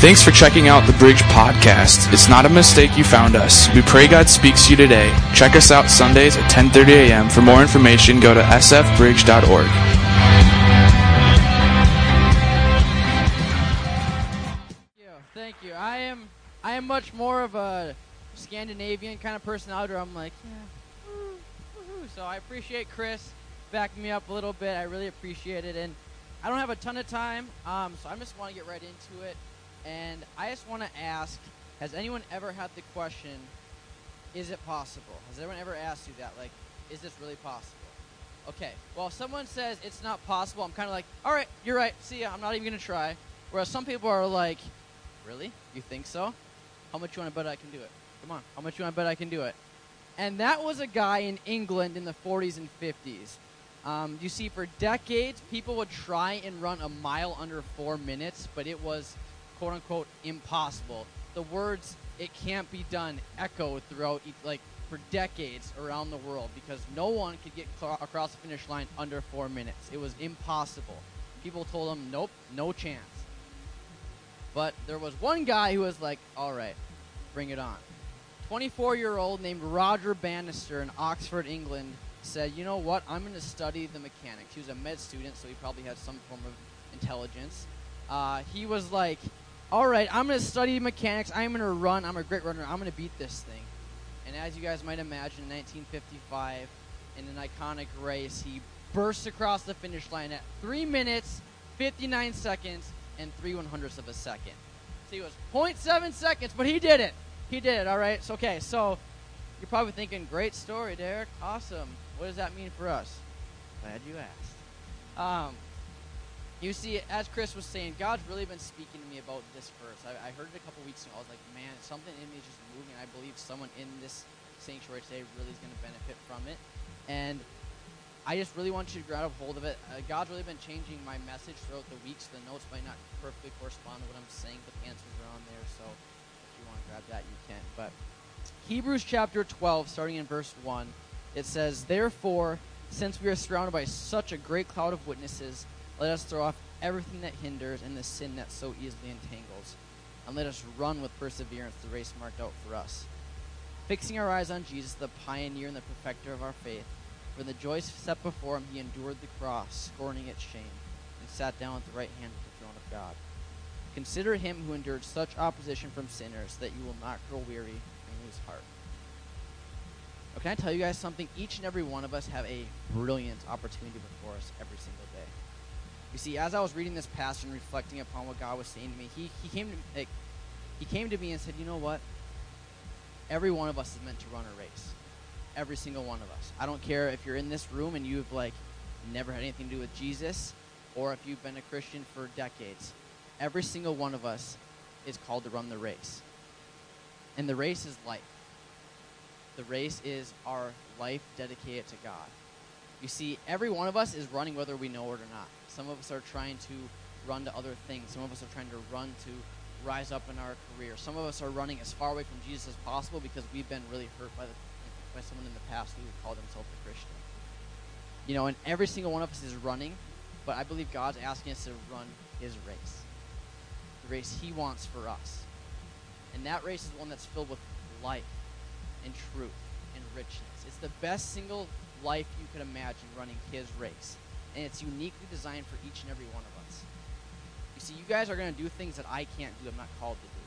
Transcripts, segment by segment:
Thanks for checking out the Bridge Podcast. It's not a mistake you found us. We pray God speaks to you today. Check us out Sundays at 10:30 a.m. For more information, go to sfbridge.org. Thank you. Thank you. I am I am much more of a Scandinavian kind of personality I'm like, yeah. So I appreciate Chris backing me up a little bit. I really appreciate it. And I don't have a ton of time, um, so I just want to get right into it. And I just want to ask Has anyone ever had the question, is it possible? Has anyone ever asked you that? Like, is this really possible? Okay, well, if someone says it's not possible, I'm kind of like, all right, you're right. See ya. I'm not even going to try. Whereas some people are like, really? You think so? How much you want to bet I can do it? Come on. How much you want to bet I can do it? And that was a guy in England in the 40s and 50s. Um, you see, for decades, people would try and run a mile under four minutes, but it was quote unquote impossible. The words "it can't be done" echoed throughout like for decades around the world because no one could get cl- across the finish line under four minutes. It was impossible. People told him, "Nope, no chance." But there was one guy who was like, "All right, bring it on." 24-year-old named Roger Bannister in Oxford, England, said, "You know what? I'm going to study the mechanics." He was a med student, so he probably had some form of intelligence. Uh, he was like, all right, I'm going to study mechanics. I'm going to run. I'm a great runner. I'm going to beat this thing. And as you guys might imagine, in 1955, in an iconic race, he bursts across the finish line at 3 minutes, 59 seconds, and 3 one hundredths of a second. So he was 0.7 seconds, but he did it. He did it, all right? So, okay, so you're probably thinking, great story, Derek. Awesome. What does that mean for us? Glad you asked. Um, you see, as Chris was saying, God's really been speaking to me about this verse. I, I heard it a couple weeks ago. I was like, man, something in me is just moving. I believe someone in this sanctuary today really is going to benefit from it. And I just really want you to grab a hold of it. Uh, God's really been changing my message throughout the weeks. The notes might not perfectly correspond to what I'm saying, but the answers are on there. So if you want to grab that, you can. But Hebrews chapter 12, starting in verse 1, it says, Therefore, since we are surrounded by such a great cloud of witnesses, let us throw off everything that hinders and the sin that so easily entangles, and let us run with perseverance the race marked out for us. Fixing our eyes on Jesus, the pioneer and the perfecter of our faith, for the joy set before him he endured the cross, scorning its shame, and sat down at the right hand of the throne of God. Consider him who endured such opposition from sinners, that you will not grow weary and lose heart. Now, can I tell you guys something? Each and every one of us have a brilliant opportunity before us every single day. You see, as I was reading this passage and reflecting upon what God was saying to me, he, he came to like, he came to me and said, "You know what? Every one of us is meant to run a race. Every single one of us. I don't care if you're in this room and you've like never had anything to do with Jesus, or if you've been a Christian for decades. Every single one of us is called to run the race. And the race is life. The race is our life dedicated to God. You see, every one of us is running whether we know it or not. Some of us are trying to run to other things. Some of us are trying to run to rise up in our career. Some of us are running as far away from Jesus as possible because we've been really hurt by the, by someone in the past who called himself a Christian. You know, and every single one of us is running, but I believe God's asking us to run his race. The race he wants for us. And that race is one that's filled with life and truth and richness. It's the best single life you could imagine running his race. And it's uniquely designed for each and every one of us. You see, you guys are going to do things that I can't do, I'm not called to do.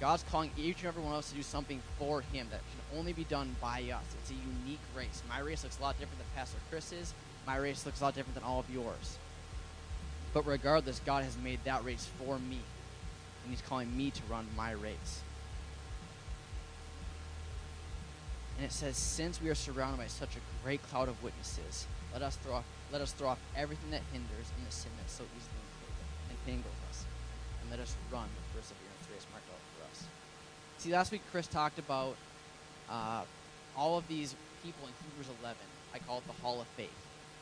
God's calling each and every one of us to do something for him that can only be done by us. It's a unique race. My race looks a lot different than Pastor Chris's. My race looks a lot different than all of yours. But regardless, God has made that race for me. And he's calling me to run my race. And it says, Since we are surrounded by such a great cloud of witnesses, let us throw off, let us throw off everything that hinders and the sin that so easily entangles us. And let us run with perseverance race marked out for us. See, last week Chris talked about uh, all of these people in Hebrews 11. I call it the Hall of Faith.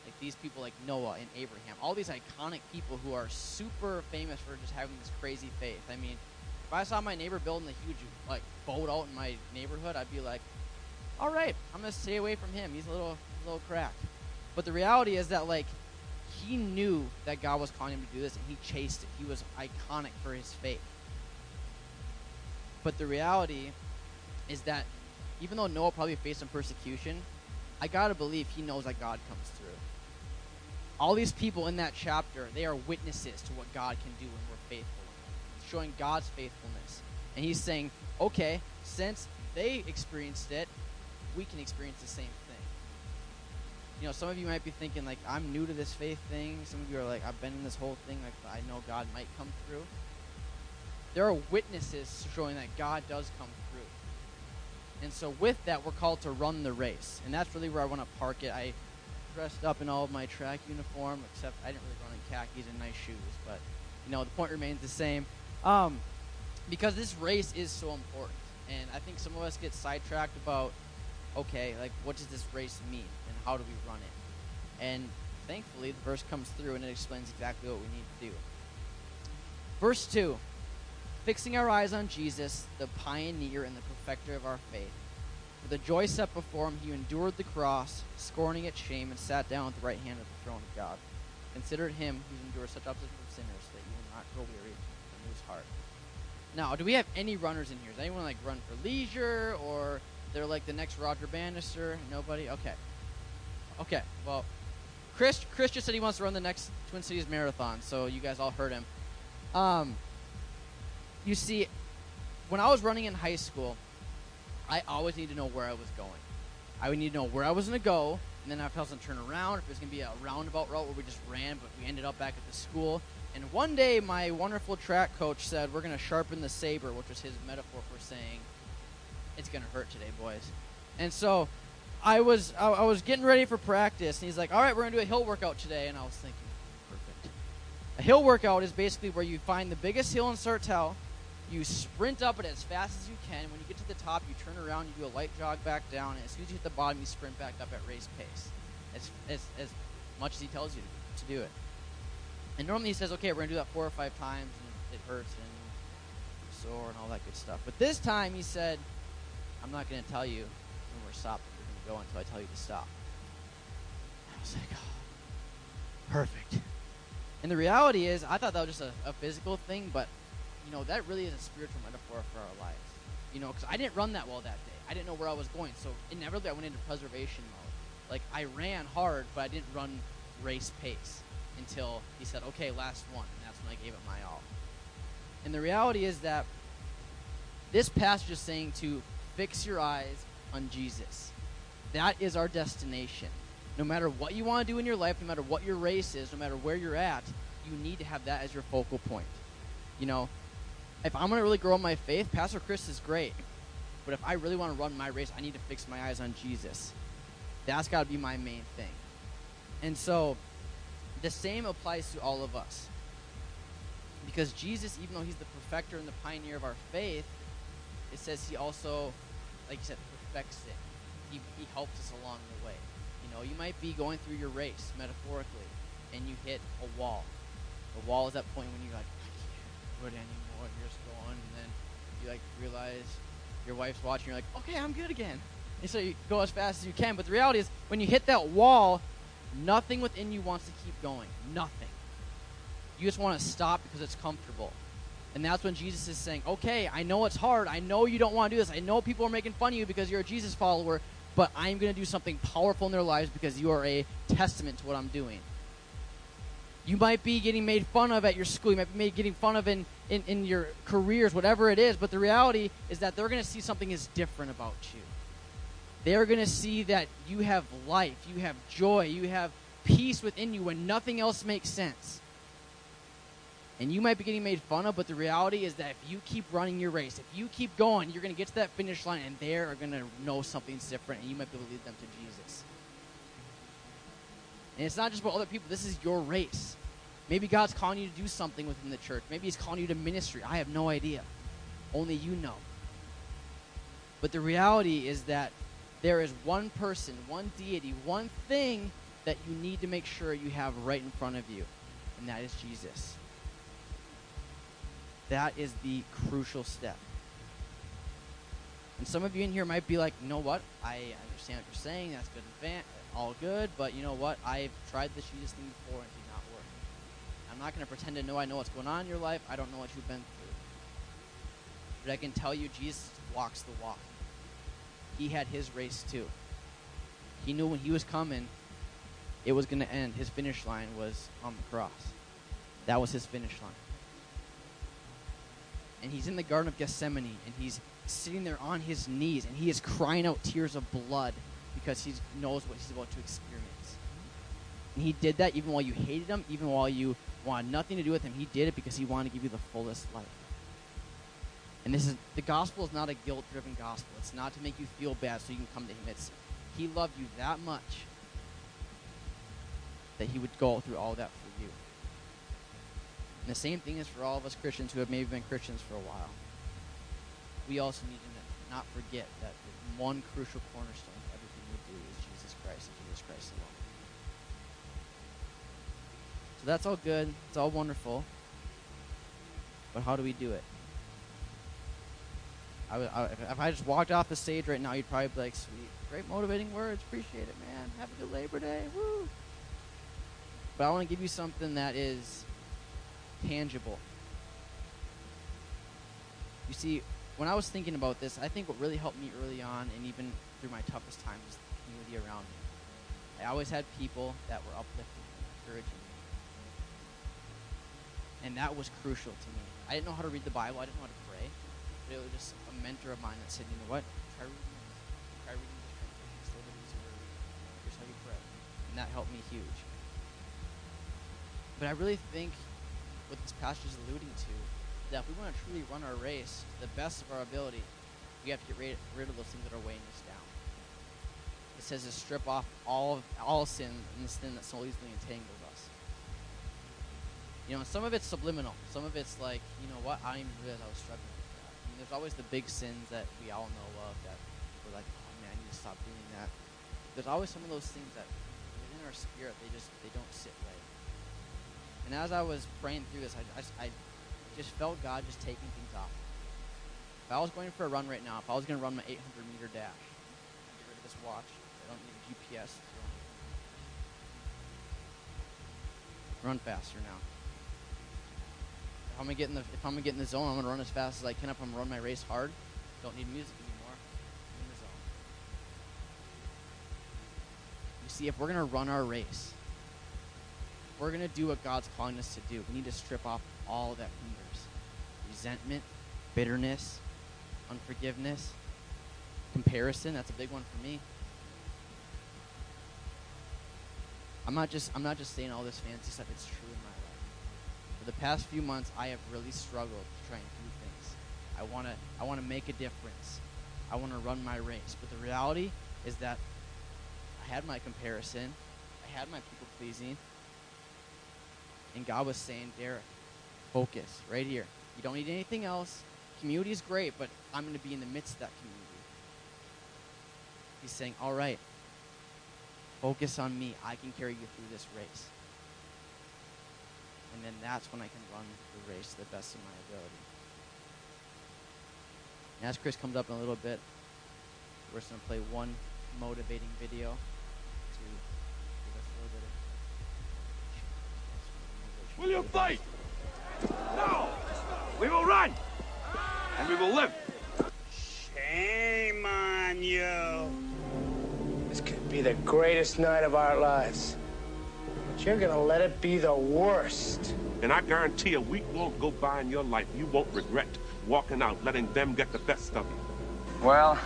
Like these people like Noah and Abraham. All these iconic people who are super famous for just having this crazy faith. I mean, if I saw my neighbor building a huge like boat out in my neighborhood, I'd be like, all right, I'm gonna stay away from him. He's a little, little cracked. But the reality is that like he knew that God was calling him to do this, and he chased it. He was iconic for his faith. But the reality is that even though Noah probably faced some persecution, I gotta believe he knows that God comes through. All these people in that chapter, they are witnesses to what God can do when we're faithful, showing God's faithfulness. And he's saying, okay, since they experienced it, we can experience the same thing. You know, some of you might be thinking, like, I'm new to this faith thing. Some of you are like, I've been in this whole thing, like, I know God might come through. There are witnesses showing that God does come through. And so, with that, we're called to run the race. And that's really where I want to park it. I dressed up in all of my track uniform, except I didn't really run in khakis and nice shoes. But, you know, the point remains the same. Um, because this race is so important. And I think some of us get sidetracked about, okay, like, what does this race mean? And how do we run it? And thankfully, the verse comes through and it explains exactly what we need to do. Verse 2 Fixing our eyes on Jesus, the pioneer and the perfecter of our faith. For the joy set before him, he endured the cross, scorning its shame, and sat down at the right hand of the throne of God. Consider him who endured such opposition from sinners, that you will not grow weary and lose heart. Now, do we have any runners in here? Does anyone like run for leisure or they're like the next Roger Bannister? Nobody? Okay. Okay. Well, Chris Chris just said he wants to run the next Twin Cities Marathon, so you guys all heard him. Um, you see, when I was running in high school, I always needed to know where I was going. I would need to know where I was going to go, and then if I was going to turn around, if it was going to be a roundabout route where we just ran, but we ended up back at the school. And one day, my wonderful track coach said, We're going to sharpen the saber, which was his metaphor for saying, It's to hurt today, boys. And so I was, I, I was getting ready for practice, and he's like, All right, we're to do a hill workout today. And I was thinking, Perfect. A hill workout is basically where you find the biggest hill in Sartell, you sprint up it as fast as you can. When you get to the top, you turn around, you do a light jog back down, and as soon as you hit the bottom, you sprint back up at race pace, as, as, as much as he tells you to, do it. And normally he says, okay, we're to do that four or five times, and it hurts and sore and all that good stuff. But this time he said, I'm not going to tell you when we're stopping. We're going to go until I tell you to stop. I was like, oh, perfect. And the reality is, I thought that was just a, a physical thing, but you know, that really is a spiritual metaphor for our lives. You know, because I didn't run that well that day. I didn't know where I was going. So inevitably I went into preservation mode. Like, I ran hard, but I didn't run race pace until he said, okay, last one. And that's when I gave it my all. And the reality is that this passage is saying to fix your eyes on Jesus. That is our destination. No matter what you want to do in your life, no matter what your race is, no matter where you're at, you need to have that as your focal point. You know, if I'm going to really grow in my faith, Pastor Chris is great. But if I really want to run my race, I need to fix my eyes on Jesus. That's got to be my main thing. And so the same applies to all of us. Because Jesus, even though he's the perfecter and the pioneer of our faith, it says he also, like you said, perfects it. He, he helps us along the way. You know, you might be going through your race, metaphorically, and you hit a wall. The wall is that point when you're like, I can't do it anymore you're just going, and then you like realize your wife's watching. You're like, okay, I'm good again. And so you go as fast as you can. But the reality is, when you hit that wall, nothing within you wants to keep going. Nothing. You just want to stop because it's comfortable. And that's when Jesus is saying, okay, I know it's hard. I know you don't want to do this. I know people are making fun of you because you're a Jesus follower, but I'm going to do something powerful in their lives because you are a testament to what I'm doing. You might be getting made fun of at your school. You might be getting fun of in, in, in your careers, whatever it is. But the reality is that they're going to see something is different about you. They're going to see that you have life, you have joy, you have peace within you when nothing else makes sense. And you might be getting made fun of, but the reality is that if you keep running your race, if you keep going, you're going to get to that finish line, and they are going to know something's different, and you might be able to lead them to Jesus. And it's not just about other people, this is your race. Maybe God's calling you to do something within the church. Maybe He's calling you to ministry. I have no idea. Only you know. But the reality is that there is one person, one deity, one thing that you need to make sure you have right in front of you, and that is Jesus. That is the crucial step. And some of you in here might be like, you know what? I understand what you're saying. That's good, all good. But you know what? I've tried the Jesus thing before, and it did not work. I'm not going to pretend to know I know what's going on in your life. I don't know what you've been through. But I can tell you Jesus walks the walk. He had his race too. He knew when he was coming, it was going to end. His finish line was on the cross. That was his finish line. And he's in the Garden of Gethsemane, and he's sitting there on his knees, and he is crying out tears of blood because he knows what he's about to experience. And he did that even while you hated him, even while you wanted nothing to do with him. He did it because he wanted to give you the fullest life. And this is the gospel is not a guilt-driven gospel. It's not to make you feel bad so you can come to him. It's he loved you that much that he would go through all that for you. And the same thing is for all of us Christians who have maybe been Christians for a while. We also need to not forget that one crucial cornerstone of everything we do is Jesus Christ and Jesus Christ alone. So that's all good. It's all wonderful. But how do we do it? I, I, if I just walked off the stage right now, you'd probably be like, "Sweet, great motivating words. Appreciate it, man. Have a good Labor Day. Woo!" But I want to give you something that is tangible. You see, when I was thinking about this, I think what really helped me early on, and even through my toughest times, was the community around me. I always had people that were uplifting me, encouraging me, and that was crucial to me. I didn't know how to read the Bible. I didn't know how to pray. But it was just a mentor of mine that said, "You know what? Try reading this. Try reading this. Here's how you pray," and that helped me huge. But I really think what this passage is alluding to that if we want to truly run our race to the best of our ability, we have to get rid, rid of those things that are weighing us down. It says to strip off all all sin and the sin that so easily entangles us. You know, and some of it's subliminal. Some of it's like, you know what? I didn't even realize I was struggling with that. I mean, there's always the big sins that we all know of that we're like, oh man, I need to stop doing that. There's always some of those things that within our spirit they just they don't sit right. And as I was praying through this, I, I, just felt God just taking things off. If I was going for a run right now, if I was going to run my 800 meter dash, get rid of this watch. I don't need a GPS. Run faster now. If I'm gonna get in the if I'm get in the zone, I'm gonna run as fast as I can. If I'm gonna run my race hard, don't need music anymore. I'm in the zone. You see, if we're gonna run our race, we're gonna do what God's calling us to do, we need to strip off all that hinders. Resentment, bitterness, unforgiveness, comparison, that's a big one for me. I'm not just I'm not just saying all this fancy stuff, it's true in my life. For the past few months I have really struggled to try and do things. I wanna I wanna make a difference. I wanna run my race. But the reality is that I had my comparison, I had my people pleasing, and God was saying, Derek, focus right here. You don't need anything else. Community is great, but I'm going to be in the midst of that community. He's saying, all right, focus on me. I can carry you through this race. And then that's when I can run the race to the best of my ability. And as Chris comes up in a little bit, we're just going to play one motivating video to give us a little bit of. Will you fight? No! We will run! And we will live! Shame on you. This could be the greatest night of our lives. But you're gonna let it be the worst. And I guarantee a week won't go by in your life you won't regret walking out, letting them get the best of you. Well,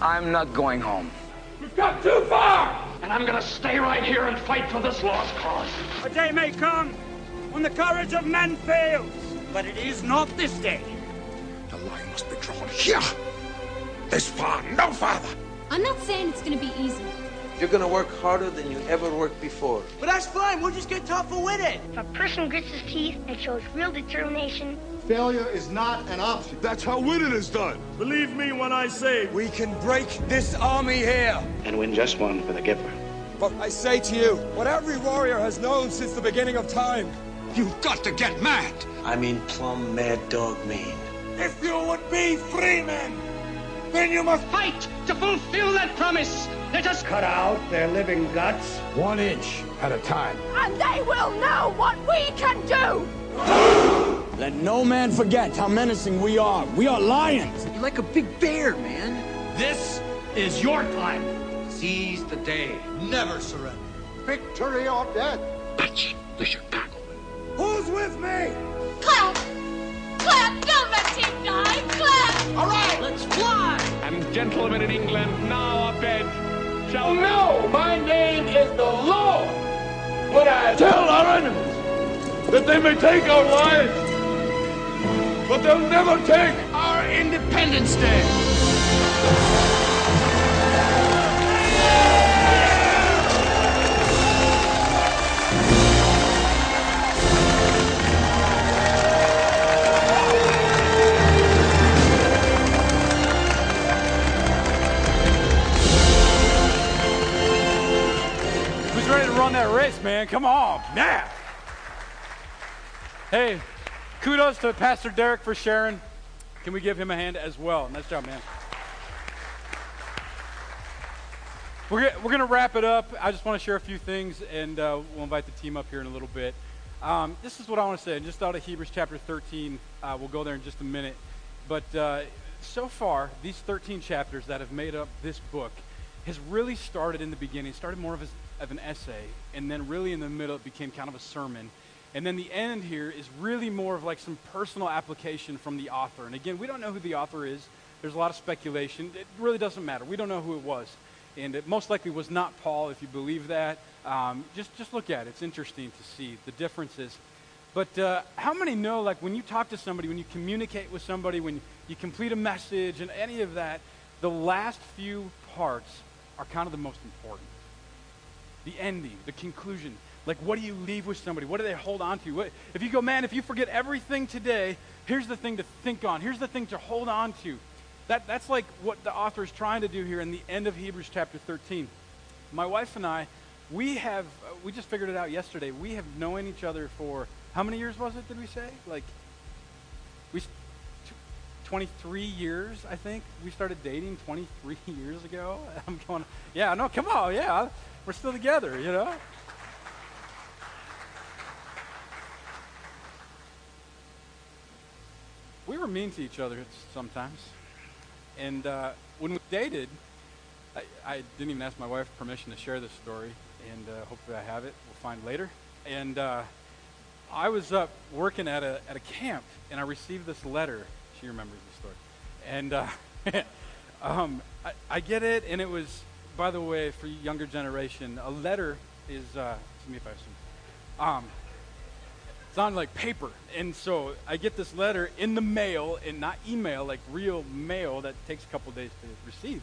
I'm not going home. We've got too far! And I'm gonna stay right here and fight for this lost cause. A day may come when the courage of men fails, but it is not this day. The line must be drawn here! This far, no farther! I'm not saying it's gonna be easy. You're gonna work harder than you ever worked before. But that's fine. We'll just get tougher with it. If a person grits his teeth and shows real determination, Failure is not an option. That's how winning is done! Believe me when I say We can break this army here. And win just one for the Gipper. But I say to you, what every warrior has known since the beginning of time. You've got to get mad! I mean plumb mad dog mean. if you would be free men, then you must fight to fulfill that promise. Let us Cut out their living guts one inch at a time. And they will know what we can do! Let no man forget how menacing we are. We are lions. You're like a big bear, man. This is your time. Seize the day. Never surrender. Victory or death. That's the Chicago. Who's with me? Clap! Clap! Don't let him die! Clap! All right, let's fly. And gentlemen in England now abed shall oh, No, my name is the Lord. When I tell our enemies that they may take our lives, but they'll never take Our Independence Day. Ready that race, man? Come on. now. Hey, kudos to Pastor Derek for sharing. Can we give him a hand as well? Nice job, man. We're, we're going to wrap it up. I just want to share a few things, and uh, we'll invite the team up here in a little bit. Um, this is what I want to say, I just out of Hebrews chapter 13. Uh, we'll go there in just a minute. But uh, so far, these 13 chapters that have made up this book has really started in the beginning. Started more of, a, of an essay, and then really in the middle, it became kind of a sermon. And then the end here is really more of like some personal application from the author. And again, we don't know who the author is. There's a lot of speculation. It really doesn't matter. We don't know who it was. And it most likely was not Paul, if you believe that. Um, just, just look at it. It's interesting to see the differences. But uh, how many know, like, when you talk to somebody, when you communicate with somebody, when you complete a message and any of that, the last few parts are kind of the most important. The ending, the conclusion. Like, what do you leave with somebody? What do they hold on to? What, if you go, man, if you forget everything today, here's the thing to think on. Here's the thing to hold on to. That, that's like what the author is trying to do here in the end of Hebrews chapter 13. My wife and I, we have, we just figured it out yesterday. We have known each other for, how many years was it, did we say? Like, we, 23 years, I think. We started dating 23 years ago. I'm going, yeah, no, come on, yeah. We're still together, you know? We were mean to each other sometimes. And uh, when we dated, I, I, didn't even ask my wife permission to share this story, and uh, hopefully I have it. We'll find later. And uh, I was up working at a, at a camp, and I received this letter. She remembers the story. And uh, um, I, I, get it, and it was, by the way, for younger generation, a letter is, uh, me if I assume, um, it's on like paper. And so I get this letter in the mail, and not email, like real mail that takes a couple days to receive.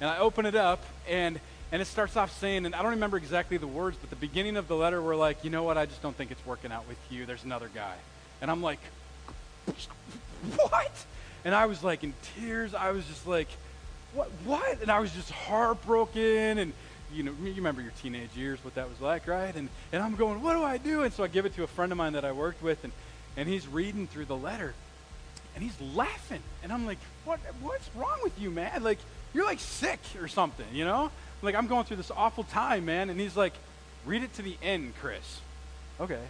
And I open it up, and and it starts off saying, and I don't remember exactly the words, but the beginning of the letter were like, you know what, I just don't think it's working out with you. There's another guy. And I'm like, what? And I was like in tears. I was just like, what? What? And I was just heartbroken. And you know, you remember your teenage years, what that was like, right? And and I'm going, what do I do? And so I give it to a friend of mine that I worked with, and and he's reading through the letter, and he's laughing, and I'm like, what? What's wrong with you, man? Like you're like sick or something, you know? Like I'm going through this awful time, man. And he's like, read it to the end, Chris. Okay.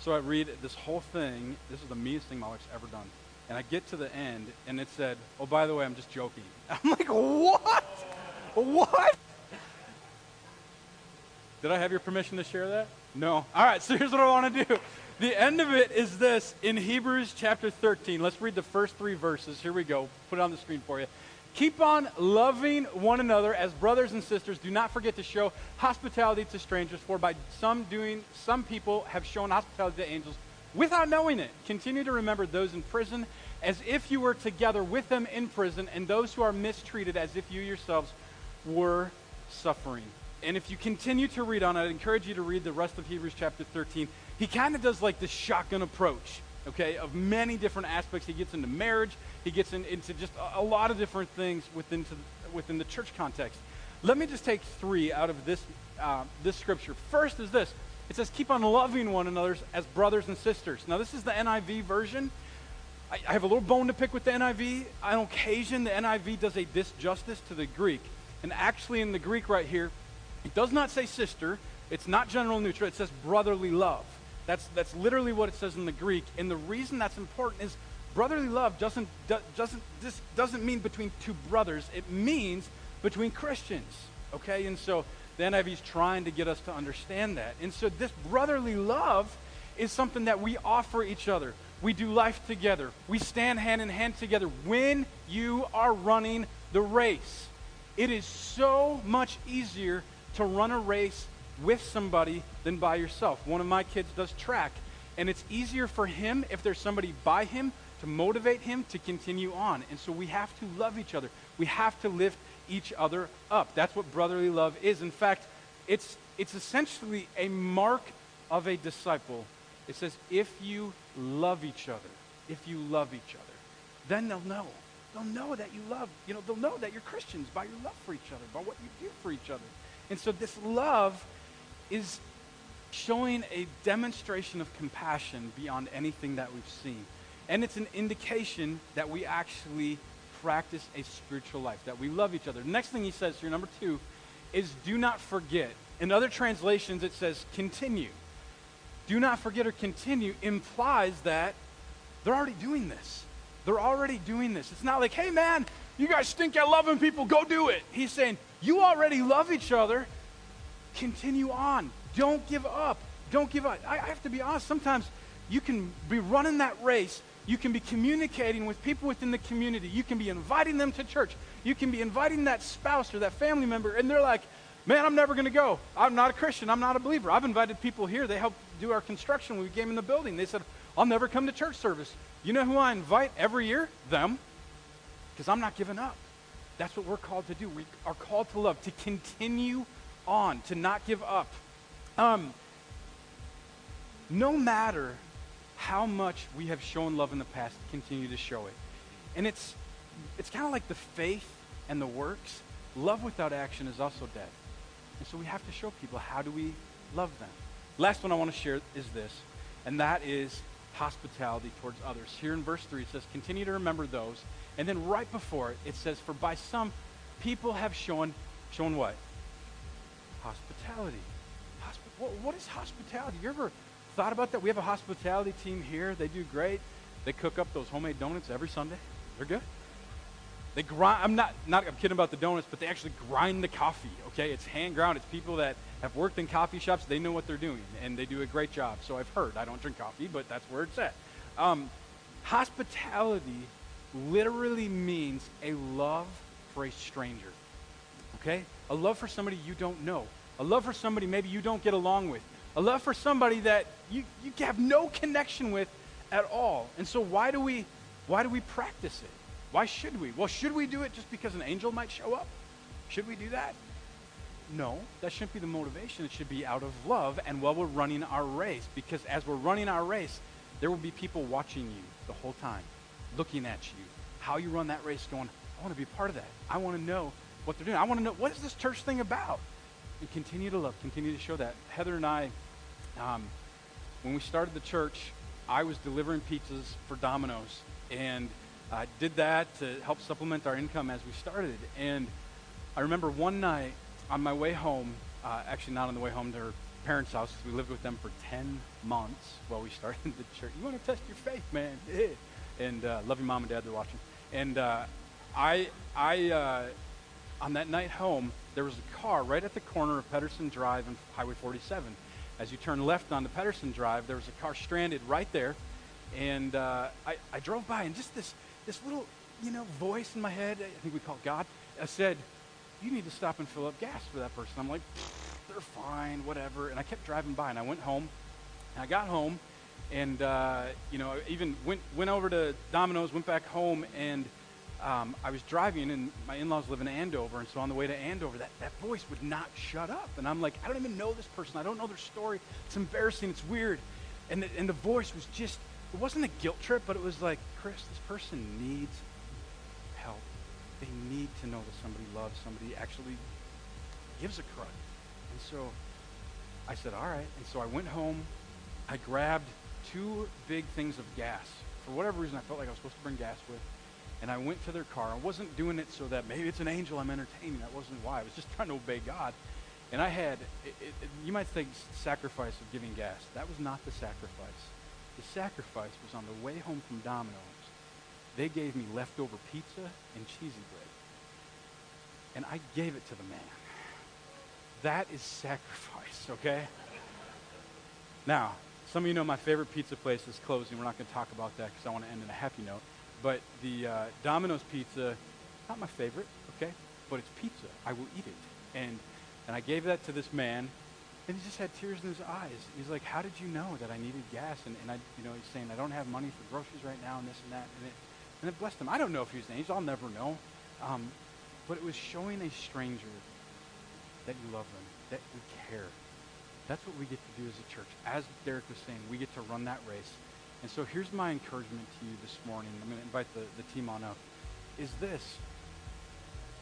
So I read this whole thing. This is the meanest thing my wife's ever done. And I get to the end, and it said, "Oh, by the way, I'm just joking." I'm like, "What? What?" Did I have your permission to share that? No. All right. So here's what I want to do. The end of it is this in Hebrews chapter 13. Let's read the first three verses. Here we go. Put it on the screen for you. Keep on loving one another as brothers and sisters. Do not forget to show hospitality to strangers, for by some doing, some people have shown hospitality to angels without knowing it. Continue to remember those in prison as if you were together with them in prison, and those who are mistreated as if you yourselves were suffering. And if you continue to read on, I'd encourage you to read the rest of Hebrews chapter 13. He kind of does like this shotgun approach okay, of many different aspects. He gets into marriage, he gets in, into just a, a, lot of different things within, to, within the church context. Let me just take three out of this, uh, this scripture. First is this it says, Keep on loving one another as brothers and sisters. Now, this is the NIV version. I, I have a little bone to pick with the NIV. On occasion, the NIV does a disjustice to the Greek. And actually, in the Greek right here, it does not say sister. It's not general neutral. It says brotherly love. That's, that's literally what it says in the Greek. And the reason that's important is brotherly love doesn't, doesn't, this doesn't mean between two brothers. It means between Christians. Okay? And so the NIV is trying to get us to understand that. And so this brotherly love is something that we offer each other. We do life together. We stand hand in hand together when you are running the race. It is so much easier to run a race with somebody than by yourself. One of my kids does track, and it's easier for him if there's somebody by him to motivate him to continue on. And so we have to love each other. We have to lift each other up. That's what brotherly love is. In fact, it's, it's essentially a mark of a disciple. It says, if you love each other, if you love each other, then they'll know. They'll know that you love, you know, they'll know that you're Christians by your love for each other, by what you do for each other. And so this love is showing a demonstration of compassion beyond anything that we've seen. And it's an indication that we actually practice a spiritual life, that we love each other. The next thing he says here, number two, is do not forget. In other translations, it says continue. Do not forget or continue implies that they're already doing this. They're already doing this. It's not like, hey, man, you guys stink at loving people, go do it. He's saying, you already love each other. Continue on. Don't give up. Don't give up. I, I have to be honest. Sometimes you can be running that race you can be communicating with people within the community. You can be inviting them to church. You can be inviting that spouse or that family member, and they're like, man, I'm never going to go. I'm not a Christian. I'm not a believer. I've invited people here. They helped do our construction when we came in the building. They said, I'll never come to church service. You know who I invite every year? Them. Because I'm not giving up. That's what we're called to do. We are called to love, to continue on, to not give up. Um, no matter how much we have shown love in the past, continue to show it. And it's, it's kind of like the faith and the works. Love without action is also dead. And so we have to show people how do we love them. Last one I want to share is this, and that is hospitality towards others. Here in verse 3, it says, continue to remember those. And then right before it, it says, for by some people have shown, shown what? Hospitality. Hospi- what, what is hospitality? You ever thought about that? We have a hospitality team here. They do great. They cook up those homemade donuts every Sunday. They're good. They grind. I'm not not. I'm kidding about the donuts, but they actually grind the coffee. Okay, it's hand ground. It's people that have worked in coffee shops. They know what they're doing, and they do a great job. So I've heard. I don't drink coffee, but that's where it's at. Um, hospitality literally means a love for a stranger. Okay, a love for somebody you don't know. A love for somebody maybe you don't get along with a love for somebody that you, you have no connection with at all. And so why do we why do we practice it? Why should we? Well, should we do it just because an angel might show up? Should we do that? No, that shouldn't be the motivation. It should be out of love and while we're running our race. Because as we're running our race, there will be people watching you the whole time, looking at you, how you run that race, going, I want to be part of that. I want to know what they're doing. I want to know what is this church thing about? And continue to love, continue to show that. Heather and I um, when we started the church, I was delivering pizzas for Domino's, and I did that to help supplement our income as we started. And I remember one night on my way home, uh, actually not on the way home to her parents' house, because we lived with them for 10 months while we started the church. You want to test your faith, man? and uh, love your mom and dad, they're watching. And uh, I, I uh, on that night home, there was a car right at the corner of Pedersen Drive and Highway 47 as you turn left onto Pedersen Drive, there was a car stranded right there. And uh, I, I drove by, and just this, this little, you know, voice in my head, I think we call it God, I said, you need to stop and fill up gas for that person. I'm like, they're fine, whatever. And I kept driving by, and I went home. And I got home, and, uh, you know, even went, went over to Domino's, went back home, and – um, I was driving, and my in-laws live in Andover, and so on the way to Andover, that, that voice would not shut up. And I'm like, I don't even know this person. I don't know their story. It's embarrassing. It's weird. And the, and the voice was just, it wasn't a guilt trip, but it was like, Chris, this person needs help. They need to know that somebody loves, somebody actually gives a crud. And so I said, all right. And so I went home. I grabbed two big things of gas for whatever reason, I felt like I was supposed to bring gas with. And I went to their car. I wasn't doing it so that maybe it's an angel I'm entertaining. That wasn't why. I was just trying to obey God. And I had, it, it, you might think sacrifice of giving gas. That was not the sacrifice. The sacrifice was on the way home from Domino's. They gave me leftover pizza and cheesy bread. And I gave it to the man. That is sacrifice, okay? Now, some of you know my favorite pizza place is closing. We're not going to talk about that because I want to end in a happy note. But the uh, Domino's pizza, not my favorite, okay? But it's pizza. I will eat it. And, and I gave that to this man, and he just had tears in his eyes. He's like, how did you know that I needed gas? And, and I, you know, he's saying, I don't have money for groceries right now and this and that. And it, and it blessed him. I don't know if he was an angel. I'll never know. Um, but it was showing a stranger that you love them, that we care. That's what we get to do as a church. As Derek was saying, we get to run that race. And so here's my encouragement to you this morning. I'm going to invite the, the team on up. Is this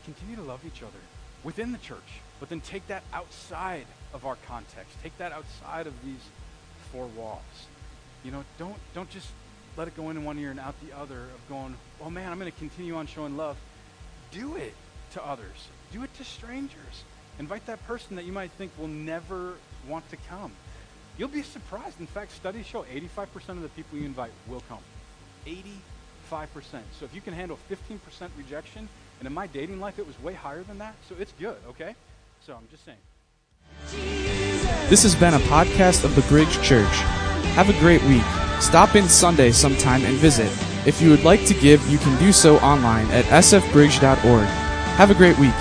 continue to love each other within the church, but then take that outside of our context. Take that outside of these four walls. You know, don't don't just let it go in one ear and out the other of going, oh man, I'm going to continue on showing love. Do it to others. Do it to strangers. Invite that person that you might think will never want to come. You'll be surprised. In fact, studies show 85% of the people you invite will come. 85%. So if you can handle 15% rejection, and in my dating life it was way higher than that, so it's good, okay? So I'm just saying. This has been a podcast of the Bridge Church. Have a great week. Stop in Sunday sometime and visit. If you would like to give, you can do so online at sfbridge.org. Have a great week.